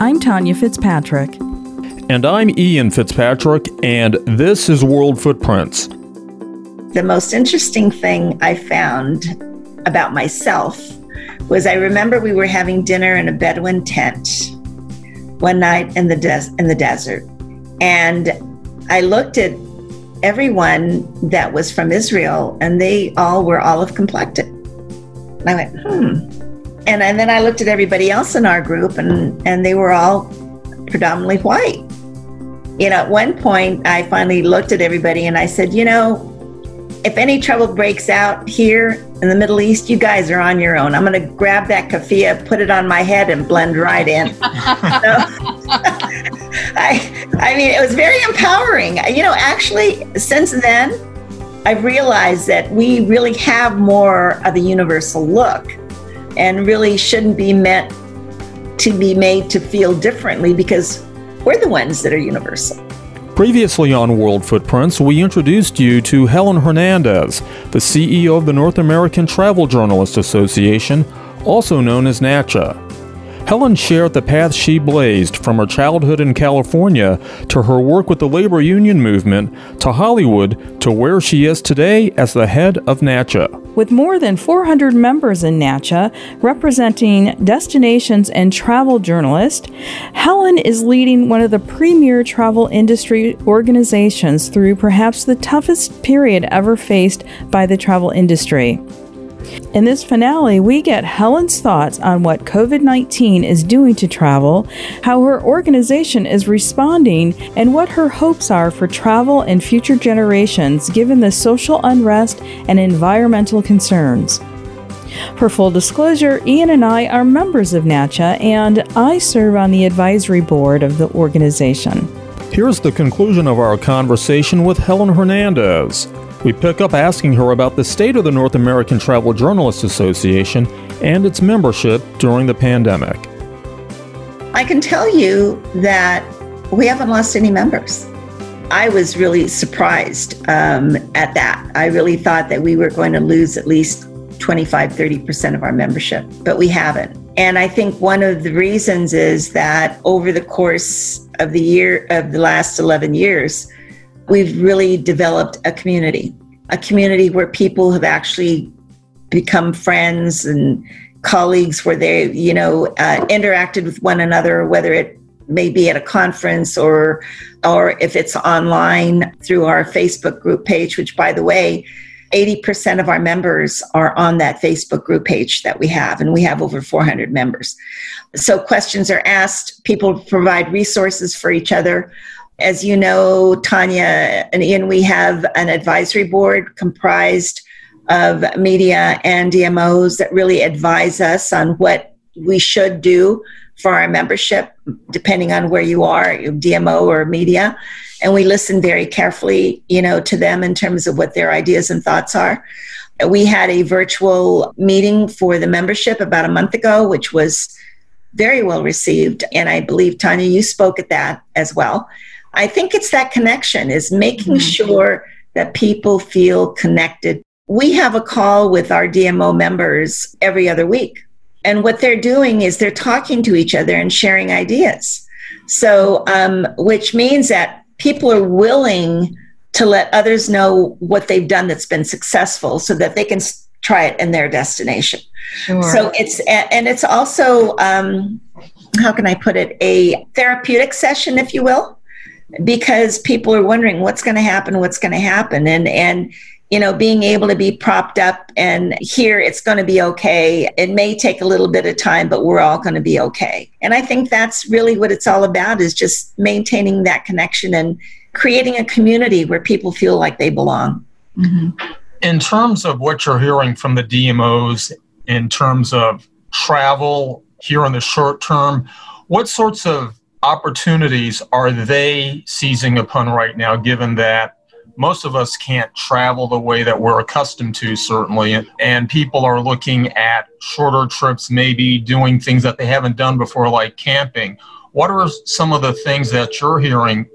I'm Tanya Fitzpatrick. And I'm Ian Fitzpatrick, and this is World Footprints. The most interesting thing I found about myself was I remember we were having dinner in a Bedouin tent one night in the des- in the desert, and I looked at everyone that was from Israel, and they all were olive complected. And I went, hmm. And, and then I looked at everybody else in our group, and and they were all predominantly white. You know, at one point, I finally looked at everybody and I said, you know, if any trouble breaks out here in the Middle East, you guys are on your own. I'm going to grab that keffiyeh, put it on my head, and blend right in. so, I, I mean, it was very empowering. You know, actually, since then, I've realized that we really have more of a universal look and really shouldn't be meant to be made to feel differently because we're the ones that are universal. Previously on World Footprints, we introduced you to Helen Hernandez, the CEO of the North American Travel Journalists Association, also known as NATJA. Helen shared the path she blazed from her childhood in California to her work with the labor union movement to Hollywood to where she is today as the head of NATJA. With more than 400 members in NATJA representing destinations and travel journalists, Helen is leading one of the premier travel industry organizations through perhaps the toughest period ever faced by the travel industry. In this finale, we get Helen's thoughts on what COVID 19 is doing to travel, how her organization is responding, and what her hopes are for travel and future generations given the social unrest and environmental concerns. For full disclosure, Ian and I are members of NATJA, and I serve on the advisory board of the organization. Here's the conclusion of our conversation with Helen Hernandez. We pick up asking her about the state of the North American Travel Journalists Association and its membership during the pandemic. I can tell you that we haven't lost any members. I was really surprised um, at that. I really thought that we were going to lose at least 25, 30% of our membership, but we haven't. And I think one of the reasons is that over the course of the year, of the last 11 years, we've really developed a community, a community where people have actually become friends and colleagues where they, you know, uh, interacted with one another, whether it may be at a conference or or if it's online through our Facebook group page, which by the way, 80% of our members are on that Facebook group page that we have, and we have over 400 members. So questions are asked, people provide resources for each other. As you know, Tanya and Ian, we have an advisory board comprised of media and DMOs that really advise us on what we should do for our membership, depending on where you are, DMO or media. And we listen very carefully, you know, to them in terms of what their ideas and thoughts are. We had a virtual meeting for the membership about a month ago, which was very well received. And I believe, Tanya, you spoke at that as well. I think it's that connection is making mm-hmm. sure that people feel connected. We have a call with our DMO members every other week. And what they're doing is they're talking to each other and sharing ideas. So, um, which means that people are willing to let others know what they've done that's been successful so that they can try it in their destination. Sure. So it's, and it's also, um, how can I put it, a therapeutic session, if you will because people are wondering what's going to happen, what's going to happen, and and you know being able to be propped up and here it's going to be okay it may take a little bit of time but we're all going to be okay. And i think that's really what it's all about is just maintaining that connection and creating a community where people feel like they belong. Mm-hmm. in terms of what you're hearing from the dmos in terms of travel here in the short term what sorts of opportunities are they seizing upon right now, given that most of us can't travel the way that we're accustomed to, certainly, and people are looking at shorter trips, maybe doing things that they haven't done before, like camping. What are some of the things that you're hearing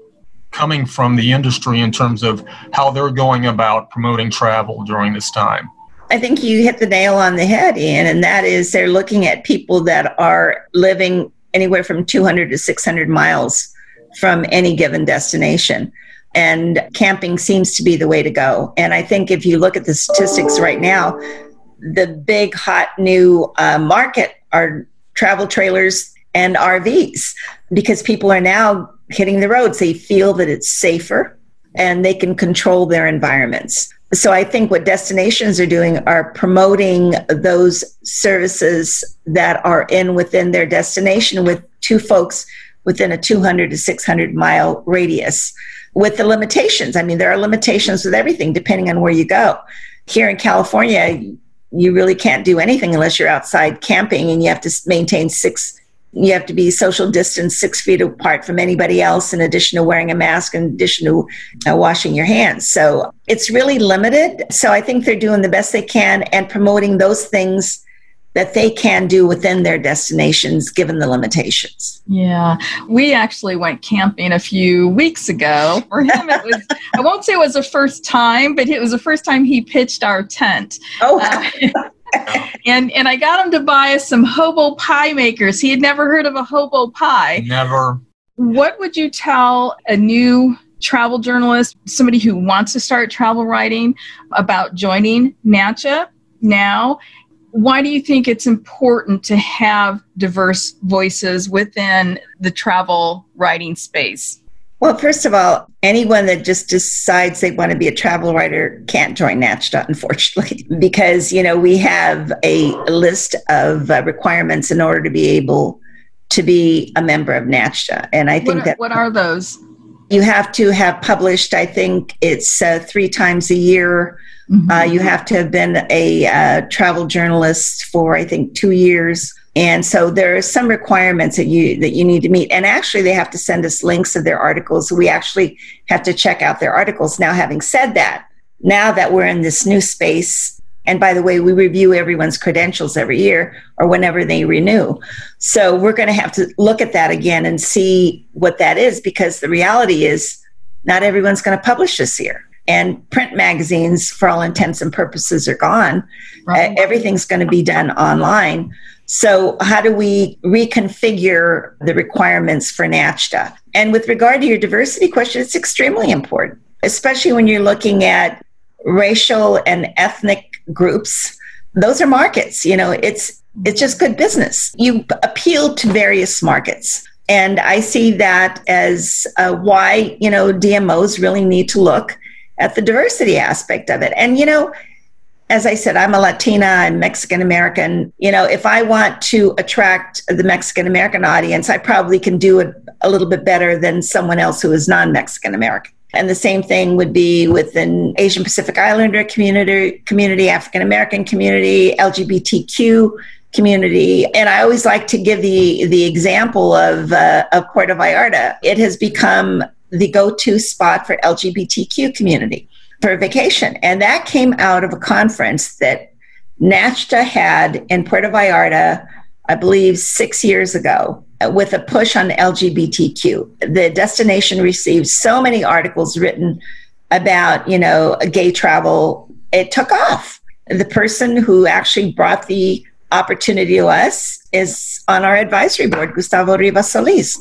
coming from the industry in terms of how they're going about promoting travel during this time? I think you hit the nail on the head, Ian, and that is they're looking at people that are living anywhere from 200 to 600 miles from any given destination. And camping seems to be the way to go. And I think if you look at the statistics right now, the big hot new uh, market are travel trailers and RVs because people are now hitting the roads. They feel that it's safer and they can control their environments. So I think what destinations are doing are promoting those services that are in within their destination with two folks within a 200 to 600 mile radius with the limitations. I mean, there are limitations with everything depending on where you go. Here in California, you really can't do anything unless you're outside camping and you have to maintain six you have to be social distance six feet apart from anybody else in addition to wearing a mask in addition to uh, washing your hands so it's really limited so i think they're doing the best they can and promoting those things that they can do within their destinations given the limitations. Yeah. We actually went camping a few weeks ago. For him it was I won't say it was the first time, but it was the first time he pitched our tent. Oh. Uh, and and I got him to buy us some hobo pie makers. He had never heard of a hobo pie. Never. What would you tell a new travel journalist, somebody who wants to start travel writing about joining NATJA now why do you think it's important to have diverse voices within the travel writing space? Well, first of all, anyone that just decides they want to be a travel writer can't join NATJA, unfortunately, because you know we have a list of uh, requirements in order to be able to be a member of NATJA, and I think what are, that what are those? You have to have published. I think it's uh, three times a year Mm-hmm. Uh, you have to have been a uh, travel journalist for, I think, two years. And so there are some requirements that you that you need to meet. And actually, they have to send us links of their articles. We actually have to check out their articles. Now, having said that, now that we're in this new space, and by the way, we review everyone's credentials every year or whenever they renew. So we're going to have to look at that again and see what that is because the reality is not everyone's going to publish this year and print magazines, for all intents and purposes, are gone. Right. Uh, everything's going to be done online. So, how do we reconfigure the requirements for NATJA? And with regard to your diversity question, it's extremely important, especially when you're looking at racial and ethnic groups. Those are markets. You know, it's it's just good business. You appeal to various markets. And I see that as uh, why, you know, DMOs really need to look at the diversity aspect of it. And, you know, as I said, I'm a Latina, I'm Mexican American. You know, if I want to attract the Mexican American audience, I probably can do it a little bit better than someone else who is non Mexican American. And the same thing would be with an Asian Pacific Islander community, community, African American community, LGBTQ community. And I always like to give the the example of uh, of Puerto Vallarta. It has become the go-to spot for LGBTQ community for vacation. And that came out of a conference that NATJA had in Puerto Vallarta, I believe six years ago, uh, with a push on LGBTQ. The destination received so many articles written about, you know, gay travel. It took off. The person who actually brought the opportunity to us is on our advisory board, Gustavo Rivas Solis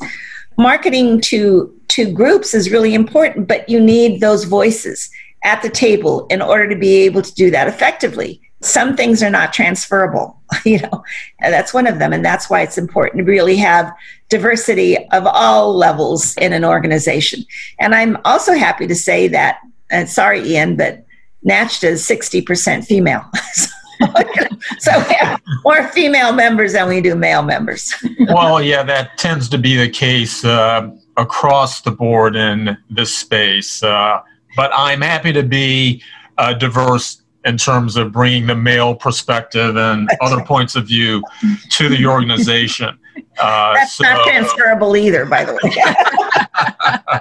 marketing to to groups is really important but you need those voices at the table in order to be able to do that effectively some things are not transferable you know that's one of them and that's why it's important to really have diversity of all levels in an organization and i'm also happy to say that and sorry ian but NATJA is 60% female so we have more female members than we do male members. well, yeah, that tends to be the case uh, across the board in this space. Uh, but I'm happy to be uh, diverse in terms of bringing the male perspective and other points of view to the organization. Uh, That's so, not transferable either, by the way.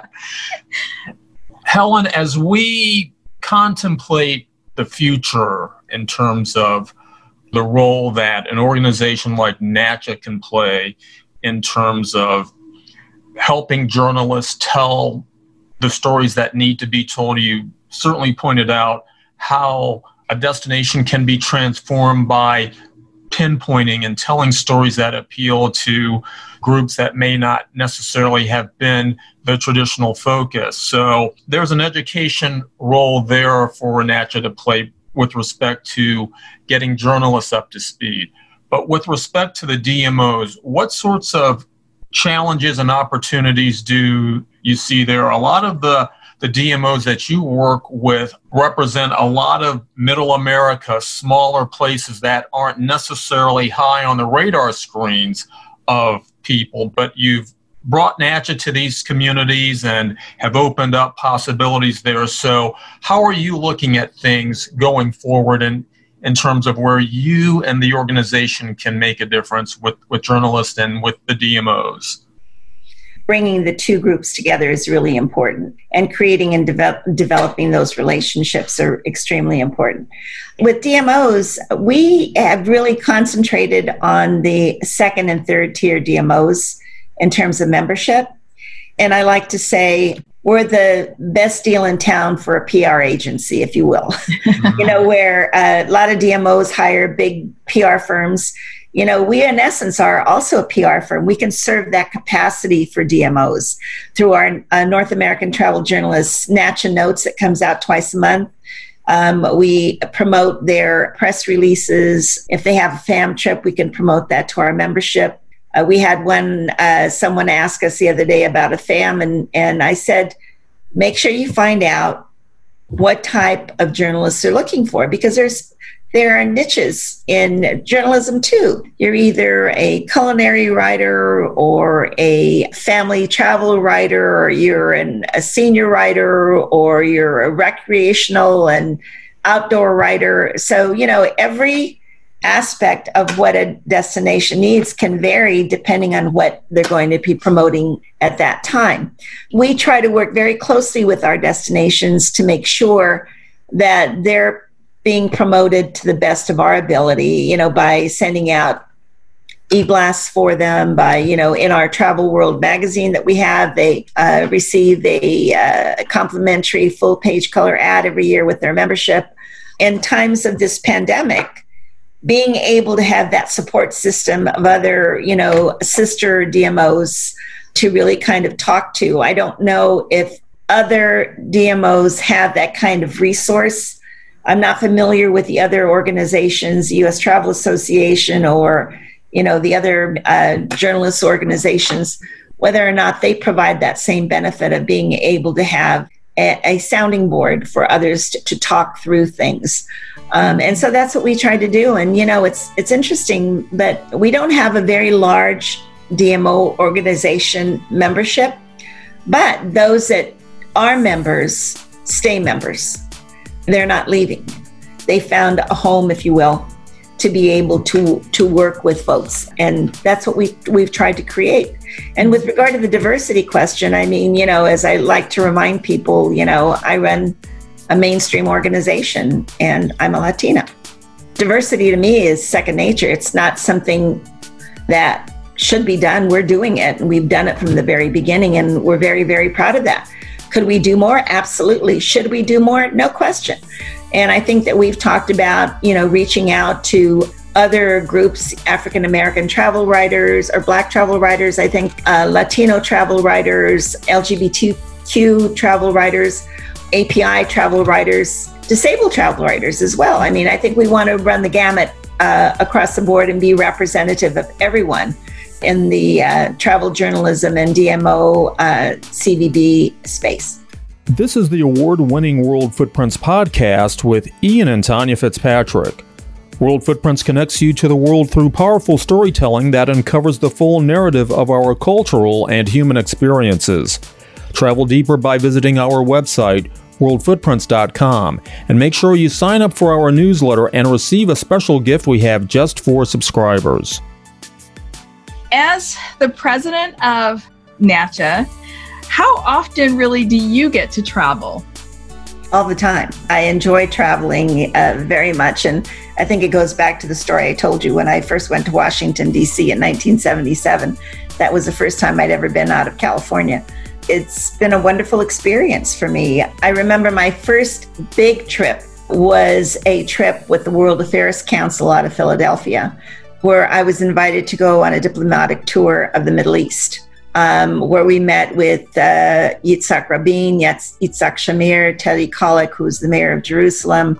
Helen, as we contemplate the future in terms of the role that an organization like NATJA can play in terms of helping journalists tell the stories that need to be told. You certainly pointed out how a destination can be transformed by pinpointing and telling stories that appeal to groups that may not necessarily have been the traditional focus. So there's an education role there for NATJA to play with respect to getting journalists up to speed. But with respect to the DMOs, what sorts of challenges and opportunities do you see there? A lot of the the DMOs that you work with represent a lot of middle America, smaller places that aren't necessarily high on the radar screens of people, but you've brought NATJA to these communities and have opened up possibilities there. So, how are you looking at things going forward in, in terms of where you and the organization can make a difference with, with journalists and with the DMOs? Bringing the two groups together is really important. And creating and developing those relationships are extremely important. With dmos we have really concentrated on the second and third tier dmos in terms of membership. And i like to say we're the best deal in town for a PR agency, if you will. you know, where uh, a lot of DMOs hire big PR firms you know, we in essence are also a PR firm. We can serve that capacity for DMOs through our uh, North American travel journalists, NATJA Notes, that comes out twice a month. Um, we promote their press releases. If they have a fam trip, we can promote that to our membership. Uh, we had one, uh, someone ask us the other day about a fam, and, and I said, make sure you find out what type of journalists they're looking for because there's there are niches in journalism too. You're either a culinary writer or a family travel writer, or you're an, a senior writer, or you're a recreational and outdoor writer. So, you know, every aspect of what a destination needs can vary depending on what they're going to be promoting at that time. We try to work very closely with our destinations to make sure that they're being promoted to the best of our ability, you know, by sending out e-blasts for them by you know in our travel world magazine that we have they uh, receive a uh, complimentary full page color ad every year with their membership. In times of this pandemic being able to have that support system of other you know sister dmos to really kind of talk to. I don't know if other dmos have that kind of resource I'm not familiar with the other organizations, U.S. Travel Association or you know the other uh, journalists organizations, whether or not they provide that same benefit of being able to have a, a sounding board for others to, to talk through things. Um, and so that's what we try to do. And you know, it's it's interesting, but we don't have a very large DMO organization membership, but those that are members stay members they're not leaving. They found a home, if you will, to be able to to work with folks, and that's what we we've tried to create. And with regard to the diversity question, I mean, you know, as I like to remind people, you know, I run a mainstream organization, and I'm a Latina. Diversity to me is second nature. It's not something that should be done. We're doing it, and we've done it from the very beginning, and we're very, very proud of that. Could we do more? Absolutely. Should we do more? No question. And I think that we've talked about, you know, reaching out to other groups, African American travel writers or Black travel writers, I think uh, Latino travel writers, LGBTQ travel writers, API travel writers, disabled travel writers as well. I mean, I think we want to run the gamut uh, across the board and be representative of everyone in the uh, travel journalism and DMO uh, CVB space. This is the award winning World Footprints podcast with Ian and Tanya Fitzpatrick. World Footprints connects you to the world through powerful storytelling that uncovers the full narrative of our cultural and human experiences. Travel deeper by visiting our website, worldfootprints.com, and make sure you sign up for our newsletter and receive a special gift we have just for subscribers as the president of NATJA, how often really do you get to travel? All the time. I enjoy traveling uh, very much. And I think it goes back to the story I told you when I first went to Washington, D.C. in 1977. That was the first time I'd ever been out of California. It's been a wonderful experience for me. I remember my first big trip was a trip with the World Affairs Council out of Philadelphia, where I was invited to go on a diplomatic tour of the Middle East. Um, where we met with uh, Yitzhak Rabin, Yitzhak Shamir, Teddy Kollek, who's the mayor of Jerusalem,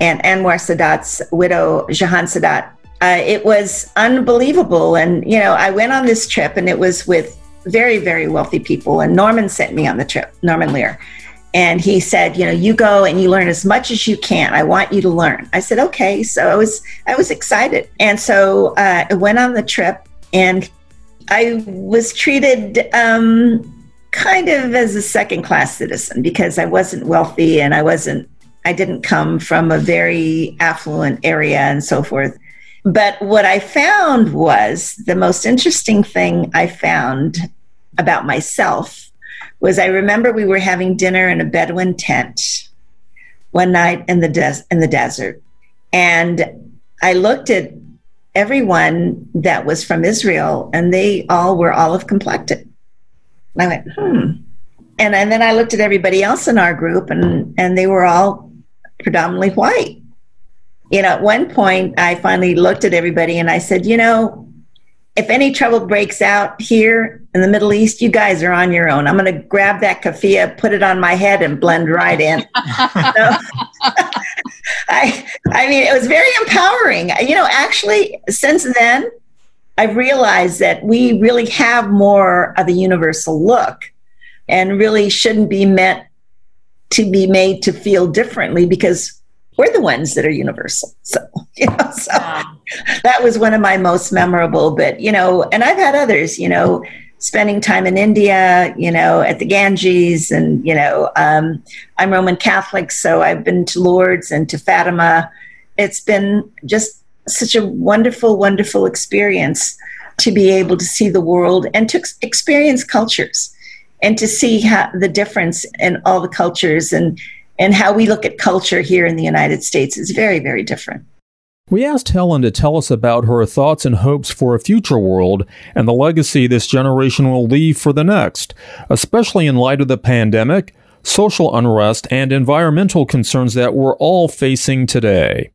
and Anwar Sadat's widow, Jahan Sadat. Uh, it was unbelievable. And, you know, I went on this trip and it was with very, very wealthy people. And Norman sent me on the trip, Norman Lear. And he said, you know, you go and you learn as much as you can. I want you to learn. I said, okay. So I was, I was excited. And so uh, I went on the trip and I was treated um, kind of as a second class citizen because I wasn't wealthy and I wasn't, I didn't come from a very affluent area and so forth. But what I found was the most interesting thing I found about myself was I remember we were having dinner in a Bedouin tent one night in the des- in the desert, and I looked at everyone that was from Israel, and they all were olive complected. And I went, hmm. And, and then I looked at everybody else in our group, and and they were all predominantly white you know, at one point, I finally looked at everybody and I said, you know, if any trouble breaks out here in the Middle East, you guys are on your own. I'm going to grab that keffiyeh, put it on my head, and blend right in. so, I, I mean, it was very empowering. You know, actually, since then, I've realized that we really have more of a universal look, and really shouldn't be meant to be made to feel differently because we're the ones that are universal. So, you know, so that was one of my most memorable, but, you know, and I've had others, you know, spending time in India, you know, at the Ganges and, you know, um, I'm Roman Catholic, so I've been to Lourdes and to Fatima. It's been just such a wonderful, wonderful experience to be able to see the world and to experience cultures and to see how the difference in all the cultures and and how we look at culture here in the United States is very, very different. We asked Helen to tell us about her thoughts and hopes for a future world and the legacy this generation will leave for the next, especially in light of the pandemic, social unrest, and environmental concerns that we're all facing today.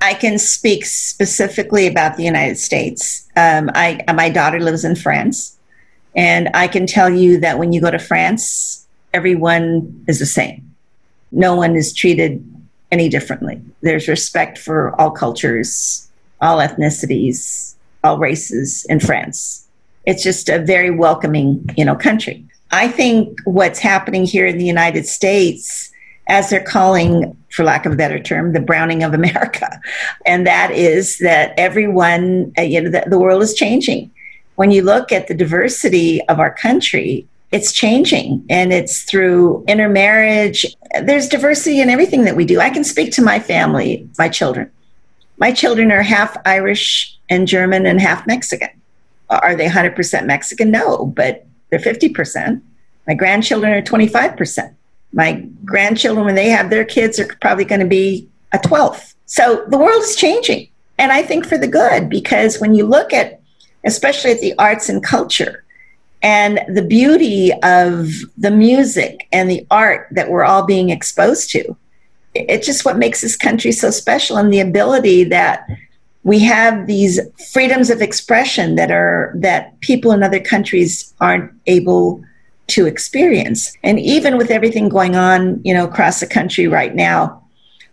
I can speak specifically about the United States. Um, I, my daughter lives in France, and I can tell you that when you go to France, everyone is the same no one is treated any differently. There's respect for all cultures, all ethnicities, all races in France. It's just a very welcoming, you know, country. I think what's happening here in the United States, as they're calling, for lack of a better term, the browning of America, and that is that everyone, uh, you know, the, the world is changing. When you look at the diversity of our country, it's changing and it's through intermarriage. There's diversity in everything that we do. I can speak to my family, my children. My children are half Irish and German and half Mexican. Are they 100% Mexican? No, but they're 50%. My grandchildren are 25%. My grandchildren, when they have their kids, are probably going to be a 12th. So the world is changing. And I think for the good, because when you look at, especially at the arts and culture, and the beauty of the music and the art that we're all being exposed to. It's just what makes this country so special and the ability that we have these freedoms of expression that are that people in other countries aren't able to experience. And even with everything going on, you know, across the country right now,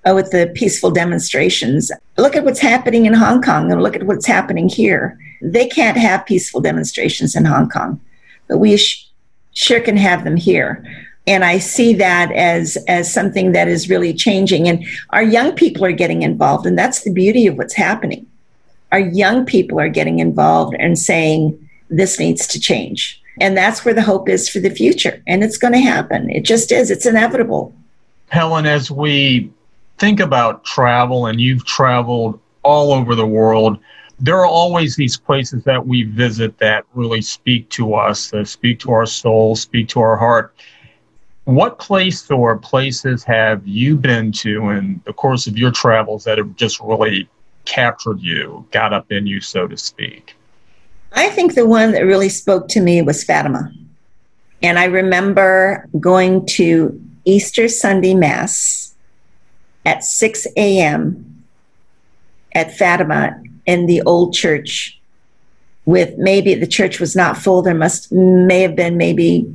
uh, with the peaceful demonstrations, look at what's happening in Hong Kong and look at what's happening here. They can't have peaceful demonstrations in Hong Kong but we sh- sure can have them here. And i see that as as something that is really changing. And our young people are getting involved and that's the beauty of what's happening. Our young people are getting involved and saying this needs to change. And that's where the hope is for the future. And it's going to happen. It just is. It's inevitable. Helen as we think about travel and you've traveled all over the world there are always these places that we visit that really speak to us, that speak to our soul, speak to our heart. What place or places have you been to in the course of your travels that have just really captured you, got up in you, so to speak? I think the one that really spoke to me was Fatima. And I remember going to Easter Sunday Mass at 6 a.m. at Fatima in the old church with maybe the church was not full. There must may have been maybe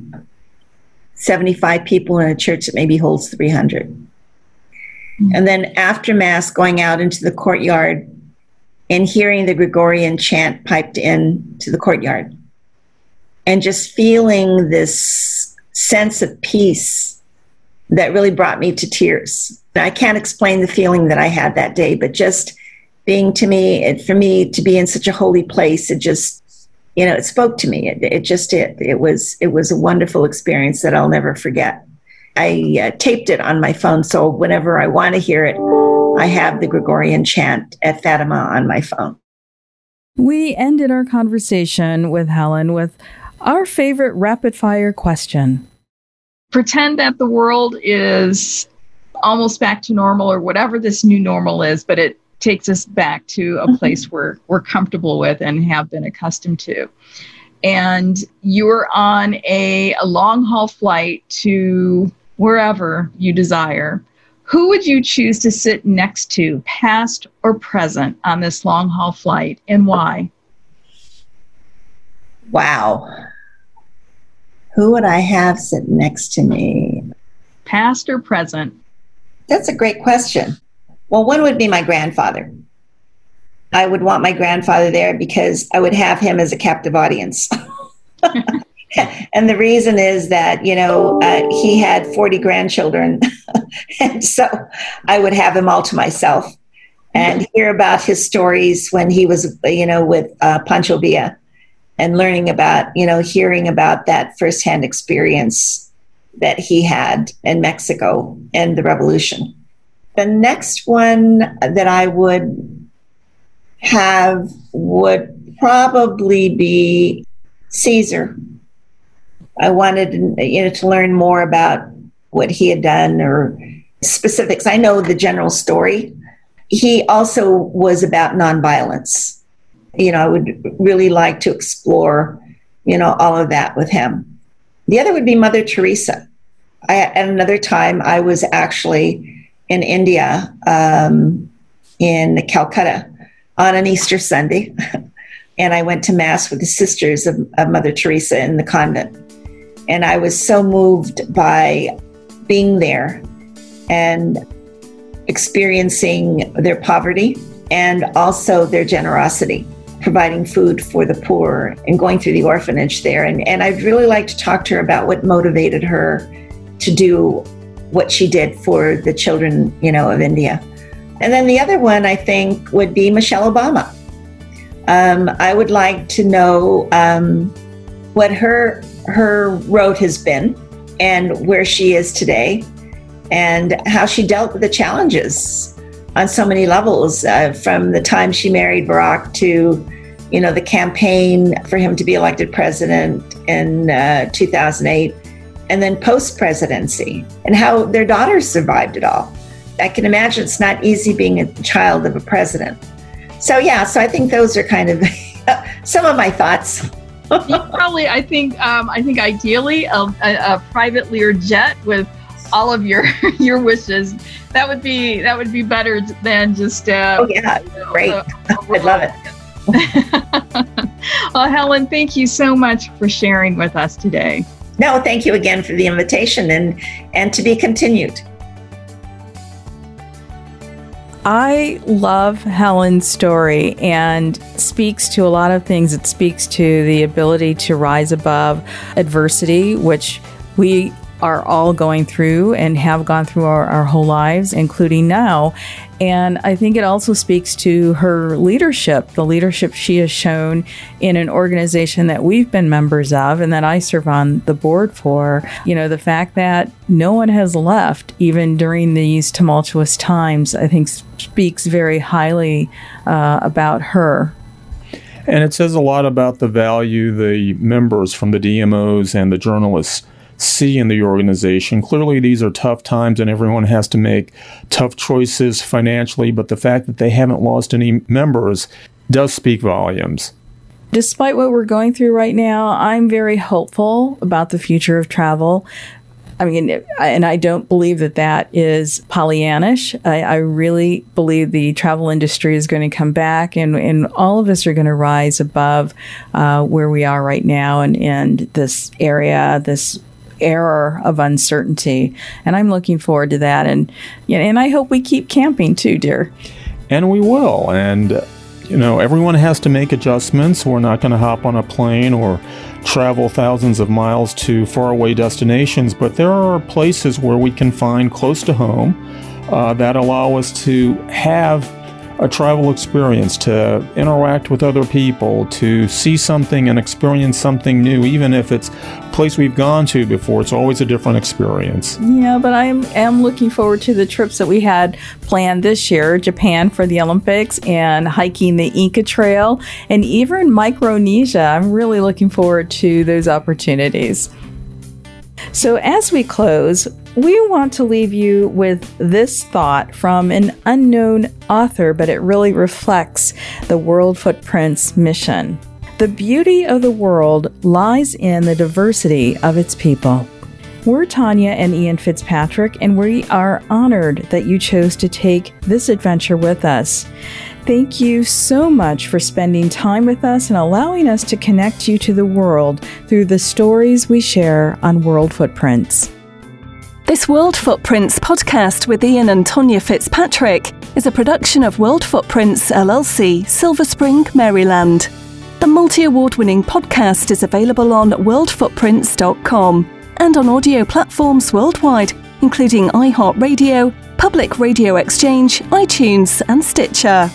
75 people in a church that maybe holds 300. Mm-hmm. And then after Mass, going out into the courtyard and hearing the Gregorian chant piped in to the courtyard and just feeling this sense of peace that really brought me to tears. I can't explain the feeling that I had that day, but just being to me, it, for me to be in such a holy place, it just, you know, it spoke to me. It, it just did. It was, it was a wonderful experience that I'll never forget. I uh, taped it on my phone, so whenever I want to hear it, I have the Gregorian chant at Fatima on my phone. We ended our conversation with Helen with our favorite rapid fire question. Pretend that the world is almost back to normal or whatever this new normal is, but it takes us back to a mm-hmm. place where we're comfortable with and have been accustomed to. And you're on a, a long haul flight to wherever you desire. Who would you choose to sit next to, past or present, on this long haul flight, and why? Wow. Who would I have sit next to me? Past or present? That's a great question. Well, one would be my grandfather. I would want my grandfather there because I would have him as a captive audience. and the reason is that, you know, uh, he had 40 grandchildren. and so I would have him all to myself and hear about his stories when he was, you know, with uh, Pancho Villa and learning about, you know, hearing about that firsthand experience that he had in Mexico and the revolution. The next one that I would have would probably be Caesar. I wanted you know to learn more about what he had done or specifics. I know the general story. He also was about nonviolence. You know, I would really like to explore, you know, all of that with him. The other would be Mother Teresa. I, at another time, I was actually in India, um, in Calcutta, on an Easter Sunday. and I went to Mass with the sisters of, of Mother Teresa in the convent. And I was so moved by being there and experiencing their poverty and also their generosity, providing food for the poor and going through the orphanage there. And, and I'd really like to talk to her about what motivated her to do what she did for the children, you know, of India. And then the other one I think would be Michelle Obama. Um, I would like to know um, what her her road has been and where she is today, and how she dealt with the challenges on so many levels, uh, from the time she married Barack to, you know, the campaign for him to be elected president in uh, 2008 and then post presidency, and how their daughters survived it all. I can imagine it's not easy being a child of a president. So, yeah, so I think those are kind of some of my thoughts. probably, I think, um, I think ideally a, a, private Lear jet with all of your your wishes. That would be that would be better than just. Uh, oh yeah, you know, great! I'd love it. well, Helen, thank you so much for sharing with us today. No, thank you again for the invitation and, and to be continued. I love Helen's story and speaks to a lot of things. It speaks to the ability to rise above adversity, which we are all going through and have gone through our, our whole lives, including now. And I think it also speaks to her leadership, the leadership she has shown in an organization that we've been members of and that I serve on the board for. You know, the fact that no one has left, even during these tumultuous times, I think speaks very highly uh, about her. And it says a lot about the value the members from the DMOs and the journalists see in the organization. Clearly, these are tough times and everyone has to make tough choices financially, but the fact that they haven't lost any members does speak volumes. Despite what we're going through right now, I'm very hopeful about the future of travel. I mean, and I don't believe that that is Pollyannish. I, I really believe the travel industry is going to come back, and, and all of us are going to rise above uh, where we are right now, and, and this area, this era of uncertainty. And I'm looking forward to that, and and I hope we keep camping too, dear. And we will, and you know, everyone has to make adjustments. We're not going to hop on a plane or travel thousands of miles to faraway destinations, but there are places where we can find close to home uh, that allow us to have a travel experience, to interact with other people, to see something and experience something new, even if it's a place we've gone to before. It's always a different experience. Yeah, but I am looking forward to the trips that we had planned this year Japan for the Olympics and hiking the Inca Trail and even Micronesia. I'm really looking forward to those opportunities. So, as we close, we want to leave you with this thought from an unknown author, but it really reflects the World Footprints mission. The beauty of the world lies in the diversity of its people. We're Tanya and Ian Fitzpatrick, and we are honored that you chose to take this adventure with us. Thank you so much for spending time with us and allowing us to connect you to the world through the stories we share on World Footprints. This World Footprints podcast with Ian and Tanya Fitzpatrick is a production of World Footprints LLC, Silver Spring, Maryland. The multi award winning podcast is available on worldfootprints.com and on audio platforms worldwide, including iHeartRadio, Public Radio Exchange, iTunes, and Stitcher.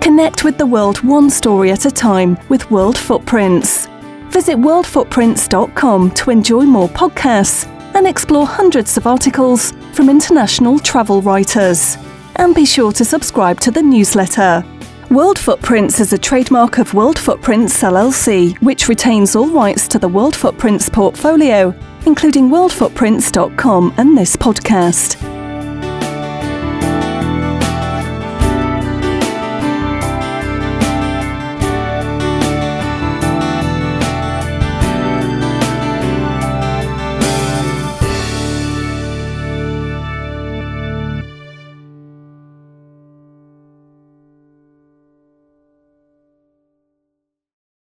Connect with the world one story at a time with World Footprints. Visit worldfootprints.com to enjoy more podcasts and explore hundreds of articles from international travel writers. And be sure to subscribe to the newsletter. World Footprints is a trademark of World Footprints LLC, which retains all rights to the World Footprints portfolio, including worldfootprints.com and this podcast.